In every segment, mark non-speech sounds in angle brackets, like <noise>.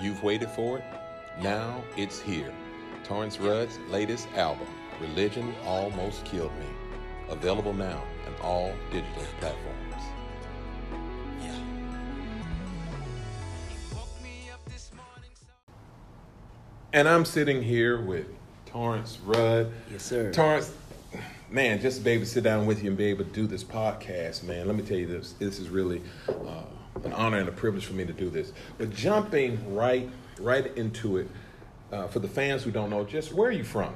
You've waited for it. Now it's here. Torrance Rudd's latest album, Religion Almost Killed Me. Available now on all digital platforms. And I'm sitting here with Torrance Rudd. Yes, sir. Torrance, man, just to be able to sit down with you and be able to do this podcast, man, let me tell you this. This is really uh, an honor and a privilege for me to do this. But jumping right right into it, uh, for the fans who don't know, just where are you from?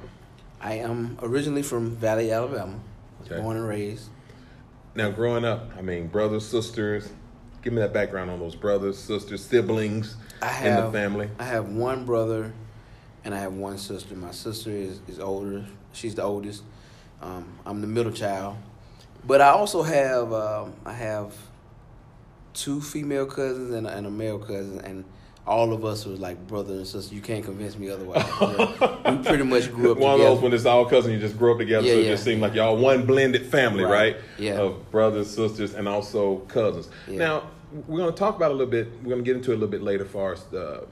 I am originally from Valley, Alabama. Okay. Born and raised. Now, growing up, I mean, brothers, sisters, give me that background on those brothers, sisters, siblings I have in the family. I have one brother, and I have one sister. My sister is, is older. She's the oldest. Um, I'm the middle child, but I also have um, I have two female cousins and a, and a male cousin, and all of us was like brother and sister. You can't convince me otherwise. <laughs> We pretty much grew up One together. of those when it's all cousins, you just grew up together, Yeah, so it yeah. just seemed like y'all one blended family, right? Right. Yeah. Of brothers, sisters, and also cousins. Yeah. Now we're going to talk about a little bit. We're going to get into it a little bit later. Far as uh,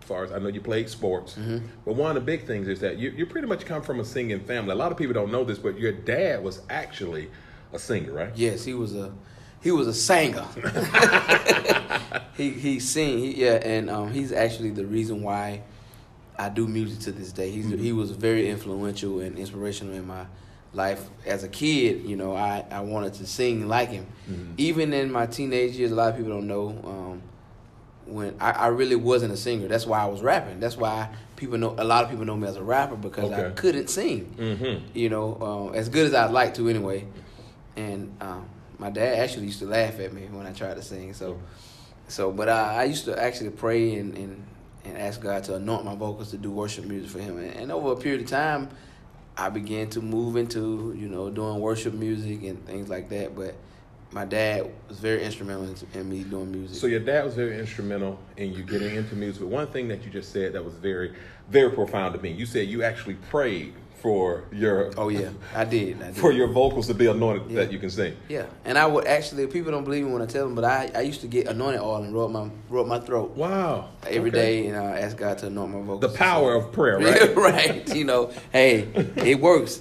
far as I know, you played sports, Mm-hmm. but one of the big things is that you you pretty much come from a singing family. A lot of people don't know this, but your dad was actually a singer, right? Yes, he was a he was a singer. <laughs> he he sing he, yeah, and um, he's actually the reason why I do music to this day. He's he was very influential and inspirational in my life as a kid. You know, I I wanted to sing like him. Even in my teenage years, a lot of people don't know. Um, when I, I really wasn't a singer, that's why I was rapping. That's why people know a lot of people know me as a rapper because I couldn't sing Mm-hmm. you know, um, as good as I'd like to anyway. And um, my dad actually used to laugh at me when I tried to sing. So, so but I, I used to actually pray and, and, and ask God to anoint my vocals to do worship music for Him. And, and over a period of time, I began to move into you know doing worship music and things like that. But my dad was very instrumental in, me doing music. So your dad was very instrumental in you getting into music. But one thing that you just said that was very, very profound to me. You said you actually prayed for your oh yeah, I did. I did. for your vocals to be anointed Yeah. that you can sing. Yeah, and I would actually people don't believe me when I tell them, but I, I used to get anointed oil and rub my rub my throat Wow. every Okay. day, and I ask God to anoint my vocals. The power of prayer, right? <laughs> right? You know, hey, it works,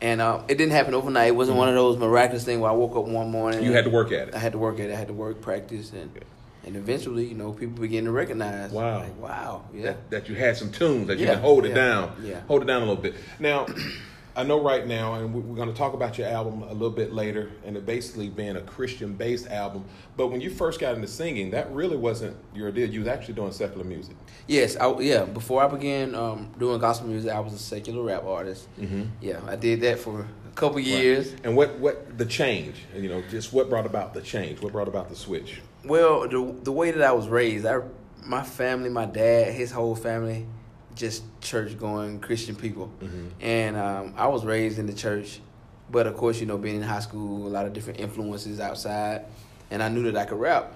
and uh, it didn't happen overnight. It wasn't one of those miraculous things where I woke up one morning. You had to work at it. I had to work at it. I had to work, practice, and and eventually, you know, people begin to recognize. Wow. Like, wow. Yeah. That, that you had some tunes that you can hold it yeah, down. yeah. Hold it down a little bit. Now, <clears throat> I know right now, and we- we're going to talk about your album a little bit later, and it basically being a Christian based album. But when you first got into singing, that really wasn't your deal. You was actually doing secular music. Yes, I, yeah. Before I began um, doing gospel music, I was a secular rap artist. Mm-hmm. Yeah, I did that for a couple years. And what, what the change, you know, just what brought about the change? What brought about the switch? Well, the the way that I was raised, I my family, my dad, his whole family, just church going Christian people, Mhm. and um, I was raised in the church. But of course, you know, being in high school, a lot of different influences outside, and I knew that I could rap,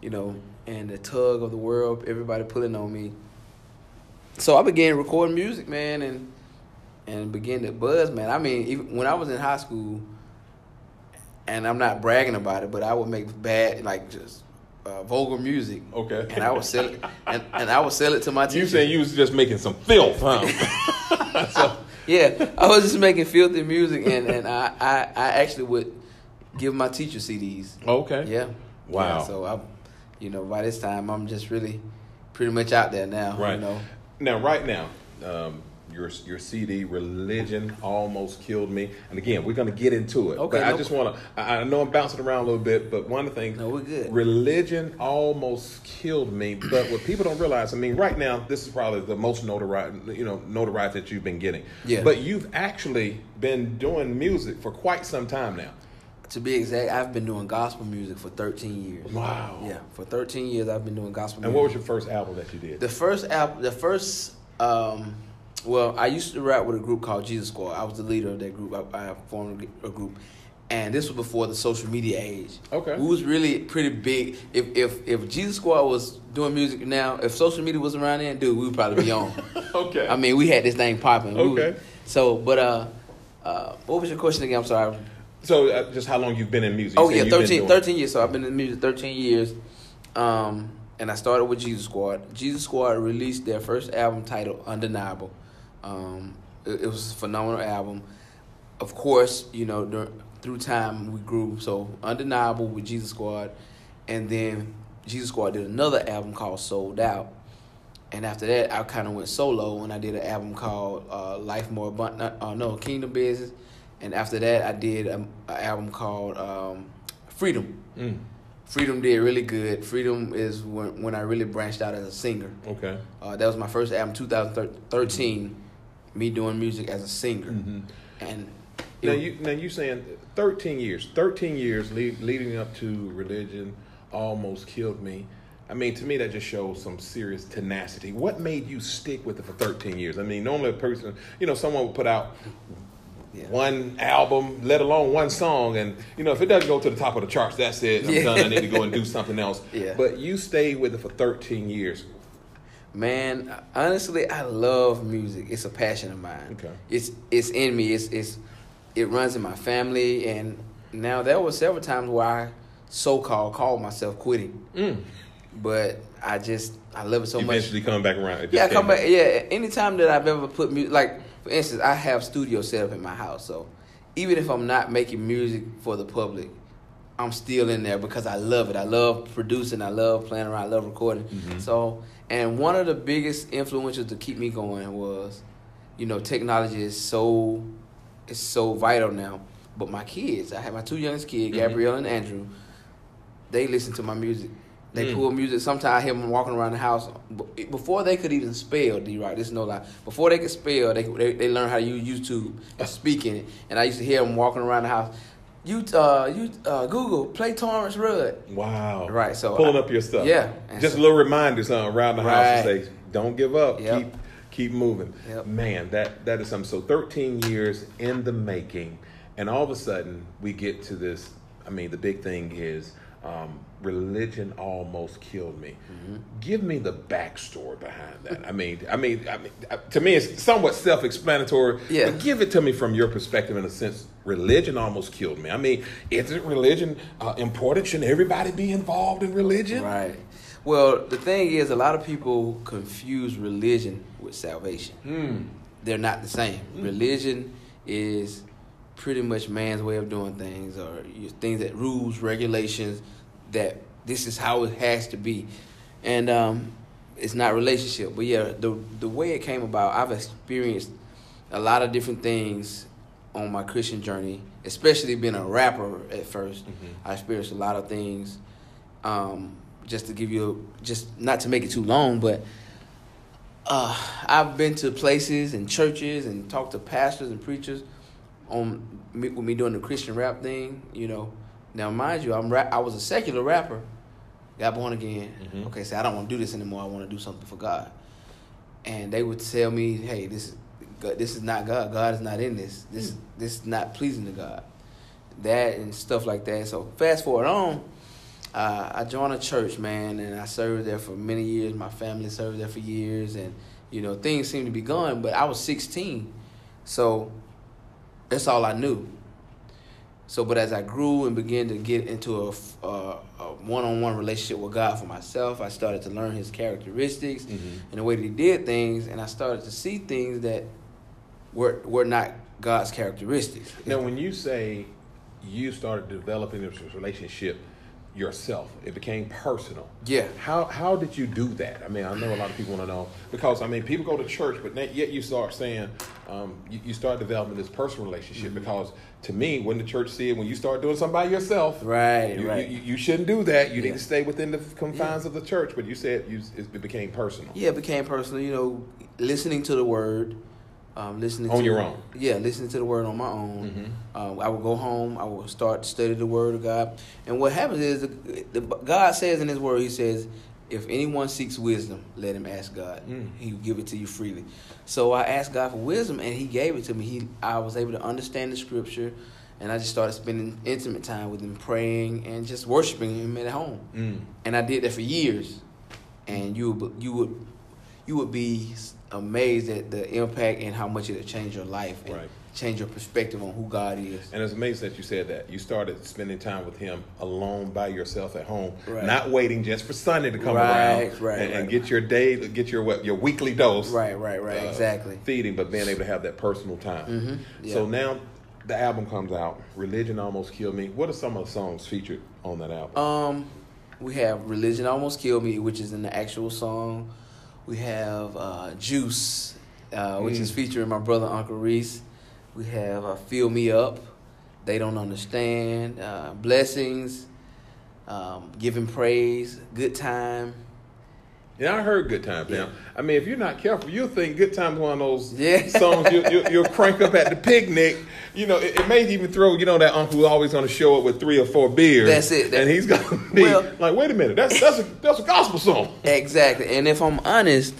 you know, and the tug of the world, everybody pulling on me. So I began recording music, man, and and began to buzz, man. I mean, even when I was in high school, and I'm not bragging about it, but I would make bad, like just uh, vulgar music, Okay. and I would sell it, and, and I would sell it to my teacher. You saying you was just making some filth, huh? <laughs> <laughs> so, yeah, I was just making filthy music, and and I I, I actually would give my teacher CDs. okay. Yeah. Wow. Yeah, so I, you know, by this time I'm just really, pretty much out there now. Right. You know. Now, right now, um, your your CD "Religion" almost killed me. And again, we're going to get into it. Okay, But I just want to. I, know I'm bouncing around a little bit, but one of the things. No, we're good. Religion almost killed me. But what people don't realize, I mean, right now, this is probably the most notoriety, you know, notoriety that you've been getting. Yeah. But you've actually been doing music for quite some time now. To be exact, I've been doing gospel music for 13 years. Wow. Yeah, for 13 years I've been doing gospel music. And music. what was your first album that you did? The first album, the first, um, well, I used to rap with a group called Jesus Squad. I was the leader of that group. I, I formed a group, and this was before the social media age. Okay. we was really pretty big. If if if Jesus Squad was doing music now, if social media was around then, dude, we would probably be on. <laughs> okay. I mean, we had this thing popping. Okay. so, but uh, uh, what was your question again? I'm sorry. so, uh, just how long you've been in music? You Oh yeah, you've 13, 13 years. So I've been in music 13 years. Um, and I started with Jesus Squad. Jesus Squad released their first album titled Undeniable. Um, it, it was a phenomenal album. Of course, you know, dur- through time we grew. So Undeniable with Jesus Squad, and then Jesus Squad did another album called Sold Out. And after that, I kind of went solo, and I did an album called uh, Life More Abundant. Uh, no, Kingdom Business. And after that, I did an album called um, Freedom. Mm. Freedom did really good. Freedom is when when I really branched out as a singer. Okay. Uh, that was my first album, 2013. Me doing music as a singer, Mm-hmm. and Now you now you saying thirteen years, thirteen years lead, leading up to religion almost killed me. I mean, to me that just shows some serious tenacity. What made you stick with it for thirteen years? I mean, normally a person, you know, someone would put out Yeah. one album, let alone one song, and you know, if it doesn't go to the top of the charts, that's it. I'm Yeah. done. I need to go and do something else. <laughs> Yeah. But you stayed with it for thirteen years. Man, honestly, I love music. It's a passion of mine. Okay. It's it's in me. It's it's it runs in my family, and now there were several times where I so called called myself quitting, Mm. but I just I love it so much. Eventually, come back around. Yeah, come back. Yeah, anytime that I've ever put music, like for instance, I have studio set up in my house. So even if I'm not making music for the public, I'm still in there because I love it. I love producing. I love playing around. I love recording. Mhm. So, and one of the biggest influences to keep me going was, you know, technology is so, it's so vital now. But my kids, I have my two youngest kids, Mhm. Gabrielle and Andrew. They listen to my music. They Mm. pull music. Sometimes I hear them walking around the house before they could even spell. D right, this is no lie. Before they could spell, they they, they learn how to use YouTube and speak in it. And I used to hear them walking around the house. You uh you uh Google play Torrance Rudd. Wow. Right, so pulling I- up your stuff. yeah, and Just so- little reminders uh, around the house Right. to say, "Don't give up. Yep. Keep keep moving." Yep. Man, that that is something. So 13 years in the making, and all of a sudden we get to this. I mean, the big thing is um, religion almost killed me. Mm-hmm. Give me the backstory behind that. I mean, I mean, I mean, uh, to me, it's somewhat self-explanatory. Yeah. But give it to me from your perspective, in a sense. Religion almost killed me. I mean, isn't religion uh, important? Shouldn't everybody be involved in religion? Right. Well, the thing is, a lot of people confuse religion with salvation. Hmm. They're not the same. Religion is pretty much man's way of doing things, or things that rules, regulations, that this is how it has to be, and um, it's not relationship. But yeah, the the way it came about, I've experienced a lot of different things on my Christian journey, especially being a rapper at 1st I experienced a lot of things. Um, just to give you, just not to make it too long, but uh, I've been to places and churches and talked to pastors and preachers on me, with me doing the Christian rap thing. You know, now mind you, I'm rap, I was a secular rapper, got born again. Mhm. Okay, so I don't want to do this anymore. I want to do something for God. And they would tell me, "Hey, this is God, this is not God. God is not in this. This this is not pleasing to God." That and stuff like that. So fast forward on, uh, I joined a church, man, and I served there for many years. My family served there for years, and you know things seemed to be going. But I was 16, so that's all I knew. So, but as I grew and began to get into a, uh, a one-on-one relationship with God for myself, I started to learn His characteristics Mhm. and the way that He did things, and I started to see things that were were not God's characteristics. Now, when you say you started developing this relationship yourself, it became personal. Yeah. How how did you do that? I mean, I know a lot of people want to know because I mean, people go to church, but yet you start saying um, you, you start developing this personal relationship Mm-hmm. because to me, when the church said, when you start doing something by yourself, Right, you, right. you, you shouldn't do that. You Yeah. need to stay within the confines of the church. But you said you, it became personal. Yeah, it became personal. You know, listening to the word, um, listening On to, your own. Yeah, listening to the word on my own. Mhm. Um, I would go home. I would start to study the word of God. And what happens is, the, the, God says in His word, He says, "If anyone seeks wisdom, let him ask God. Mm. He will give it to you freely." So I asked God for wisdom, and He gave it to me. He, I was able to understand the Scripture. And I just started spending intimate time with him, praying and just worshiping him at home Mm. and I did that for years. And you you would you would be amazed at the impact and how much it would change your life. And Right. change your perspective on who God is. And it's amazing that you said that. You started spending time with Him alone by yourself at home, Right. not waiting just for Sunday to come Right, around right, and, and get your day, get your what, your weekly dose. Right, right, right, uh, exactly. Feeding, but being able to have that personal time. Mhm, yeah. So now the album comes out. Religion almost killed me. What are some of the songs featured on that album? Um, we have "Religion Almost Killed Me," which is in the actual song. We have uh, "Juice," uh, which is Mm. featuring my brother Uncle Reese. We have uh, "Fill Me Up," "They Don't Understand," uh, "Blessings," um, "Giving Praise," "Good Time." Yeah, I heard "Good Times." Now. I mean, if you're not careful, you'll think "Good Times" one of those <laughs> Yeah. songs you, you, you'll crank up at the picnic. You know, it, it may even throw you know that uncle who's always going to show up with three or four beers. That's it. That- and he's going to be Well- like, "Wait a minute, that's that's a that's a gospel song." <laughs> Exactly, and if I'm honest,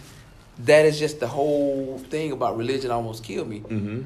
that is just the whole thing about religion almost killed me. Mm-hmm.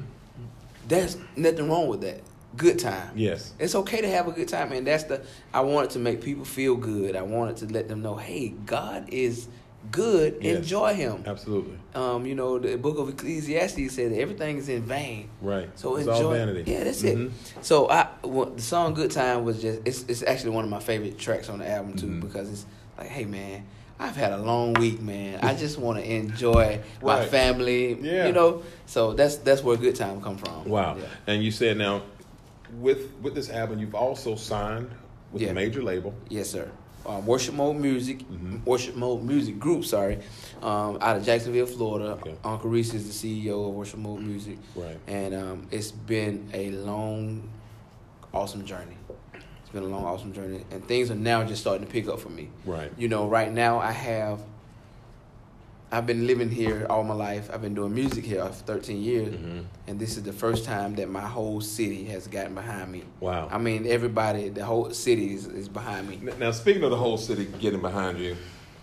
There's nothing wrong with that. Good time. Yes. It's okay to have a good time, and that's the. I wanted to make people feel good. I wanted to let them know, hey, God is good. Yes. Enjoy Him. Absolutely. Um, you know, the book of Ecclesiastes said everything is in vain. Right. So it's enjoy. all vanity. Yeah, that's Mhm. it. So I, well, the song "Good Time" was just. It's, it's actually one of my favorite tracks on the album too Mhm. because it's like, hey man, I've had a long week, man. I just <laughs> want to enjoy my Right. family. Yeah. You know, so that's that's where "Good Time" come from. Wow. Yeah. And you said now, with with this album, you've also signed with Yeah. a major label. Yes, sir. Uh, Worship Mode Music, Mhm. Worship Mode Music Group, sorry, um, out of Jacksonville, Florida. Okay. Uncle Reese is the CEO of Worship Mode Music, Right. and um, it's been a long, awesome journey. It's been a long, awesome journey, and things are now just starting to pick up for me. Right. You know, right now I have. I've been living here all my life. I've been doing music here for 13 years, Mhm. and this is the first time that my whole city has gotten behind me. Wow. I mean, everybody, the whole city is, is behind me. Now, speaking of the whole city getting behind you,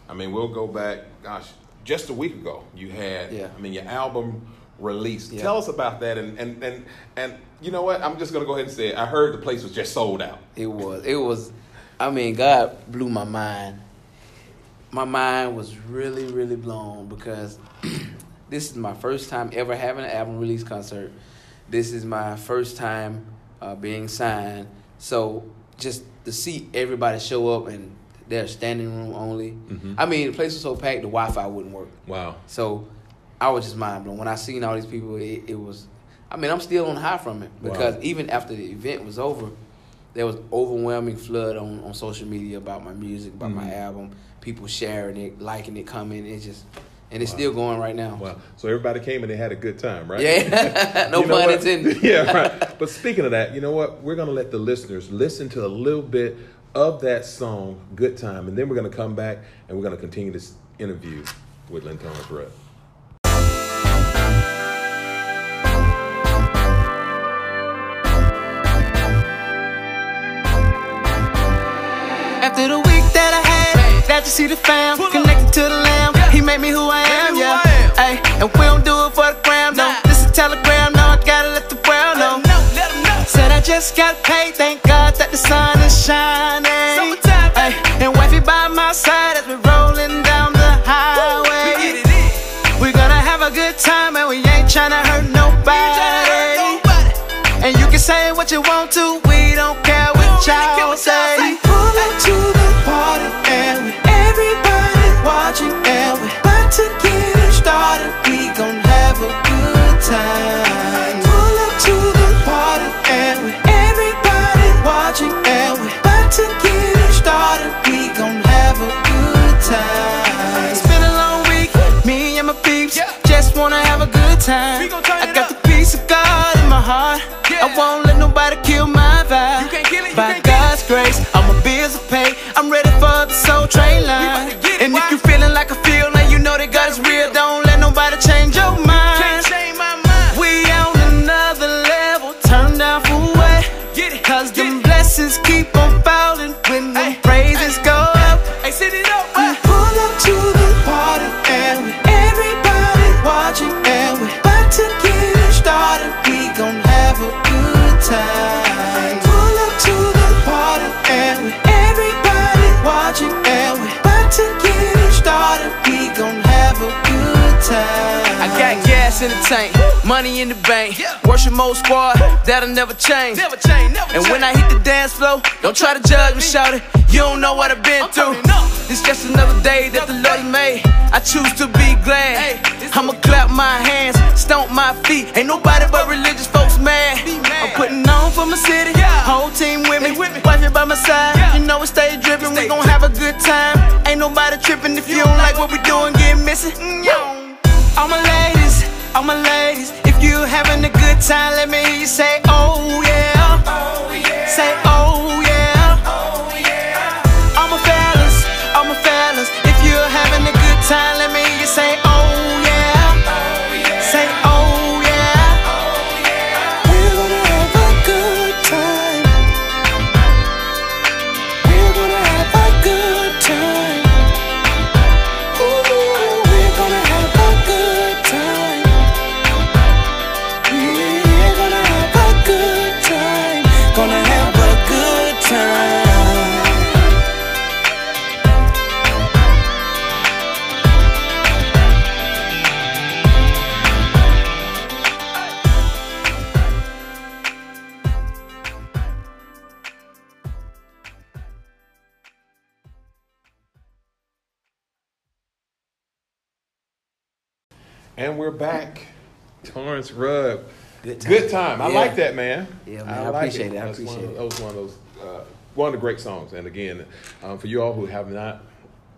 I mean, we'll go back, gosh, just a week ago, you had, Yeah. I mean, your album released. Yeah. Tell us about that. And, and, and, and you know what? I'm just going to go ahead and say it. I heard the place was just sold out. It was. It was. I mean, God blew my mind. My mind was really, really blown because <clears throat> this is my first time ever having an album release concert. This is my first time uh, being signed. So just to see everybody show up and they're standing room only. Mhm. I mean, the place was so packed, the Wi-Fi wouldn't work. Wow. So I was just mind blown when I seen all these people. It, it was, I mean, I'm still on high from it because Wow. even after the event was over, there was overwhelming flood on, on social media about my music, about my Mhm. album. People sharing it, liking it, coming. It just, and it's Wow. still going right now. Wow. So everybody came and they had a good time, right? Yeah, <laughs> <laughs> no pun intended. <laughs> yeah, right. But speaking of that, you know what? We're going to let the listeners listen to a little bit of that song, Good Time, and then we're going to come back and we're going to continue this interview with Lentona Brett. See the fam connected to the lamb. He made me who I am, yeah. Ay, and we don't do it for the gram, no. This is telegram, no. I gotta let the world know. Said I just got paid, thank God that the sun is shining. Ay, and wifey by my side as we're rolling down the highway. We're gonna have a good time and we ain't tryna hurt nobody. And you can say what you want to, we don't care what y'all say. Time. Watching and we about to get it started. We gon' have a good time. I got gas in the tank, money in the bank. Worship mode squad, that'll never change. Never change, never And when I hit the dance floor, don't try to judge me, shout it. You don't know what I've been through. This just another day that the Lord made. I choose to be glad. I'ma clap my hands, stomp my feet. Ain't nobody but religious folks mad. I'm putting on for my city. Yeah. Whole team with me. With me. Wife here by my side. You know we stay dripping. We gon' have a good time. Ain't nobody tripping if you don't like what we doing. Get missing. Mm, All my ladies, all my ladies. If you having a good time, let me hear you say, oh yeah. Say, oh Torrance Rudd. Good time. Good time. I Yeah. like that, man. Yeah, man, I appreciate it. I That's appreciate it. That was one of those, uh, one of the great songs. And again, um, for you all who have not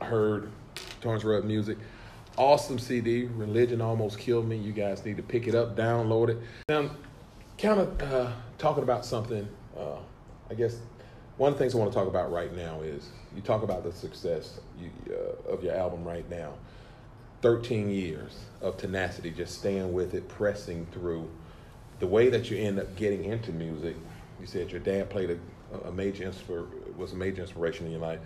heard Torrance Rudd music, awesome CD. Religion almost killed me. You guys need to pick it up, download it. Now, kind of uh, talking about something. Uh, I guess one of the things I want to talk about right now is you talk about the success you, uh, of your album right now. 13 years of tenacity, just staying with it, pressing through. The way that you end up getting into music, you said your dad played a, a major inspir- was a major inspiration in your life.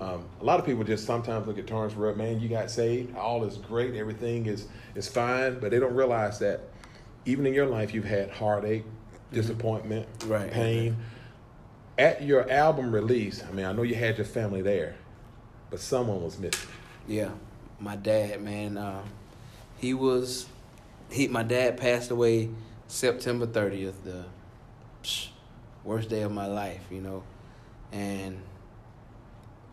Um, a lot of people just sometimes look at Torrance Rudd, man, you got saved, all is great, everything is is fine, but they don't realize that even in your life you've had heartache, disappointment, Right. pain. At your album release, I mean, I know you had your family there, but someone was missing. Yeah, my dad, man. Uh, he was he. My dad passed away September thirtieth, the psh, worst day of my life, you know. And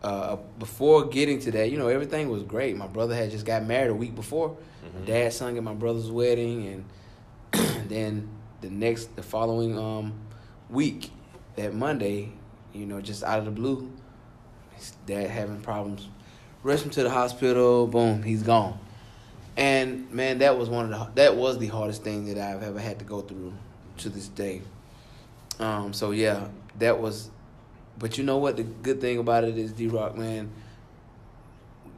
uh, before getting to that, you know, everything was great. My brother had just got married a week before. My dad sung at my brother's wedding, and <clears throat> then the next, the following um, week, that Monday, you know, just out of the blue, dad having problems. Rushed him to the hospital. Boom, he's gone. And man, that was one of the that was the hardest thing that I've ever had to go through to this day. Um, so yeah, that was. But you know what? The good thing about it is, D Rock, man.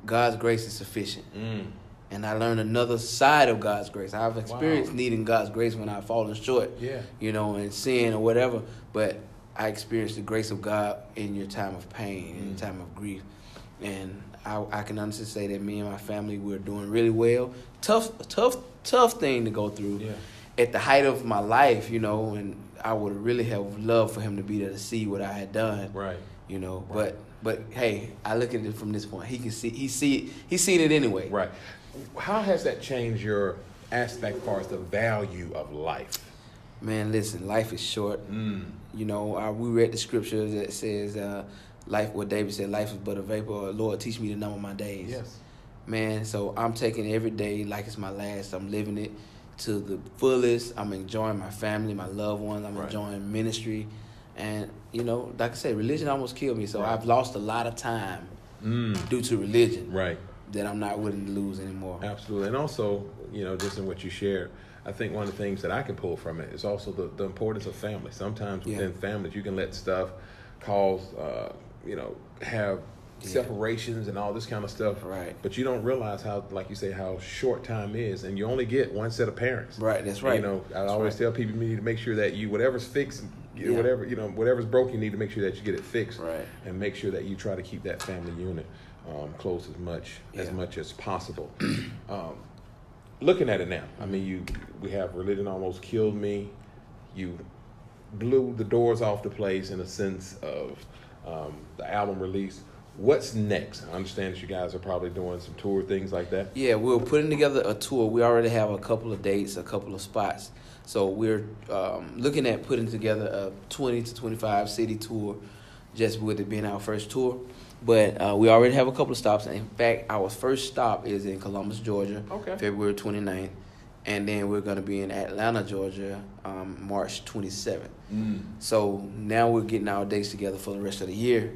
God's grace is sufficient, Mm. and I learned another side of God's grace. I've experienced Wow. needing God's grace when I've fallen short, Yeah. you know, and sin or whatever. But I experienced the grace of God in your time of pain, in Mm. your time of grief, and I, I can honestly say that me and my family we're doing really well. Tough, tough, tough thing to go through. Yeah. At the height of my life, you know, and I would really have loved for him to be there to see what I had done. Right. You know, Right. but but hey, I look at it from this point. He can see he see he seen it anyway. Right. How has that changed your aspect as far as the value of life? Man, listen, life is short. Mm. You know, I, we read the scripture that says, uh, "Life." What David said, "Life is but a vapor." Lord, teach me to number my days. Yes. man. So I'm taking every day like it's my last. I'm living it to the fullest. I'm enjoying my family, my loved ones. I'm Right. enjoying ministry, and you know, like I said, religion almost killed me. So Right. I've lost a lot of time Mm. due to religion Right. that I'm not willing to lose anymore. Absolutely. And also, you know, just in what you shared, I think one of the things that I can pull from it is also the, the importance of family. Sometimes Yeah. within families, you can let stuff cause, uh, you know, have Yeah. separations and all this kind of stuff. Right. But you don't realize how, like you say, how short time is, and you only get one set of parents. Right, that's right. You know, I That's always right. tell people you need to make sure that you whatever's fixed, you Yeah. whatever you know, whatever's broke, you need to make sure that you get it fixed. Right. And make sure that you try to keep that family unit um, close as much as much as possible. <clears throat> um, looking at it now, I mean, you we have religion almost killed me. You blew the doors off the place in a sense of um, the album release. What's next? I understand that you guys are probably doing some tour things like that. Yeah, we're putting together a tour. We already have a couple of dates, a couple of spots. So we're um, looking at putting together a 20 to 25 city tour, just with it being our first tour. But uh, we already have a couple of stops. In fact, our first stop is in Columbus, Georgia, Okay. February 29th. And then we're going to be in Atlanta, Georgia, um, March 27th. So now we're getting our dates together for the rest of the year.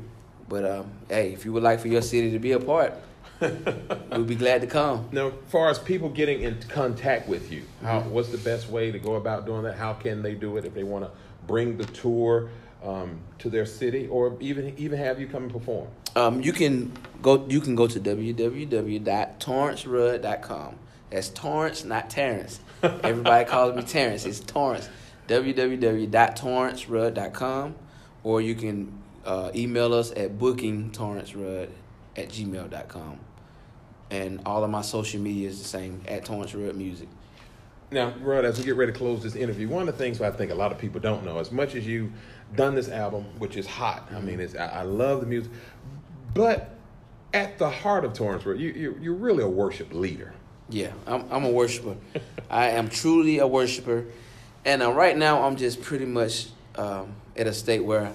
But um, hey, if you would like for your city to be a part, <laughs> we'll be glad to come. Now, as far as people getting in contact with you, how what's the best way to go about doing that? How can they do it if they want to bring the tour um, to their city, or even even have you come and perform? Um, you can go. You can go to www.torrancerudd.com. That's Torrance, not Terrence. Everybody calls me Terrence. It's Torrance. www.torrancerudd.com or you can uh, email us at bookingtorrancerudd at gmail.com. And all of my social media is the same at Torrance Rudd Music. Now, Rod, as we get ready to close this interview, one of the things I think a lot of people don't know, as much as you've done this album, which is hot, I mean, it's, I, I love the music, but at the heart of Torrance Rudd, you, you, you're really a worship leader. Yeah, I'm, I'm a worshiper. I am truly a worshiper. And uh, right now, I'm just pretty much um, at a state where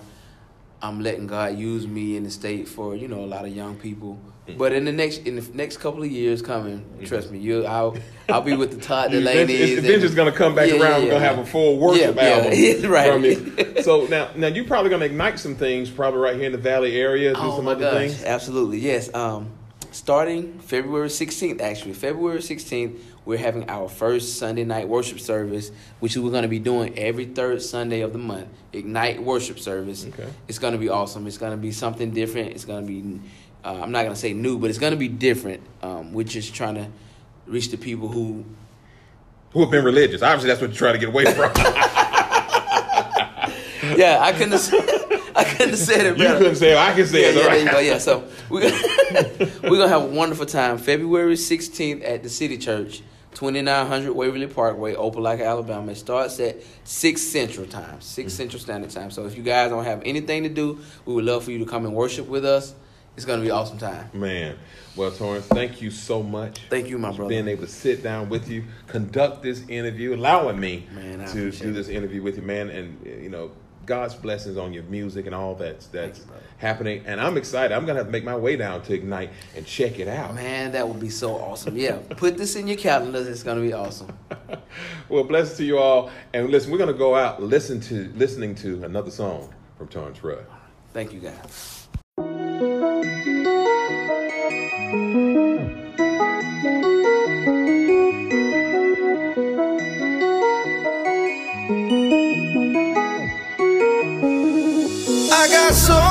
I'm letting God use me in the state for you know a lot of young people. But in the next in the next couple of years coming, trust me, you I'll I'll be with the Todd <laughs> You- Dulaney's. It's, it's going to come back Yeah, around. yeah, We're going to yeah. have a full worship Yeah, yeah, album <laughs> right. from you. <laughs> So now, now you're probably going to ignite some things, probably right here in the Valley area, do Oh some my other gosh, things. absolutely, yes. Um, starting February 16th, actually, February 16th, we're having our first Sunday night worship service, which we're going to be doing every third Sunday of the month. Ignite worship service. Okay. It's going to be awesome. It's going to be something different. It's going to be, uh, I'm not going to say new, but it's going to be different. Um, we're just trying to reach the people who Who have been religious? Obviously, that's what you're trying to get away from. <laughs> yeah, I couldn't. <laughs> I couldn't have said it you better. couldn't say it. I can say yeah, it. yeah, there you right? go. Yeah, so we're gonna, <laughs> we're gonna have a wonderful time. February sixteenth at the City Church, twenty nine hundred Waverly Parkway, Opelika, Alabama. It starts at six Central Time, 6 Mm-hmm. Central Standard Time. So if you guys don't have anything to do, we would love for you to come and worship with us. It's gonna be an awesome time. Man, well, Torrance, thank you so much. Thank you, my brother. Being able to sit down with you, conduct this interview, allowing me Man, to do it. this interview with you, man, and you know. God's blessings on your music and all that's that's you, happening, and I'm excited. I'm gonna have to make my way down to Ignite and check it out. Man, that would be so awesome. Yeah, put this in your calendars. It's gonna be awesome. <laughs> Well, blessings to you all, and listen, we're gonna go out listen to listening to another song from Torrance Rudd. Thank you, guys. I got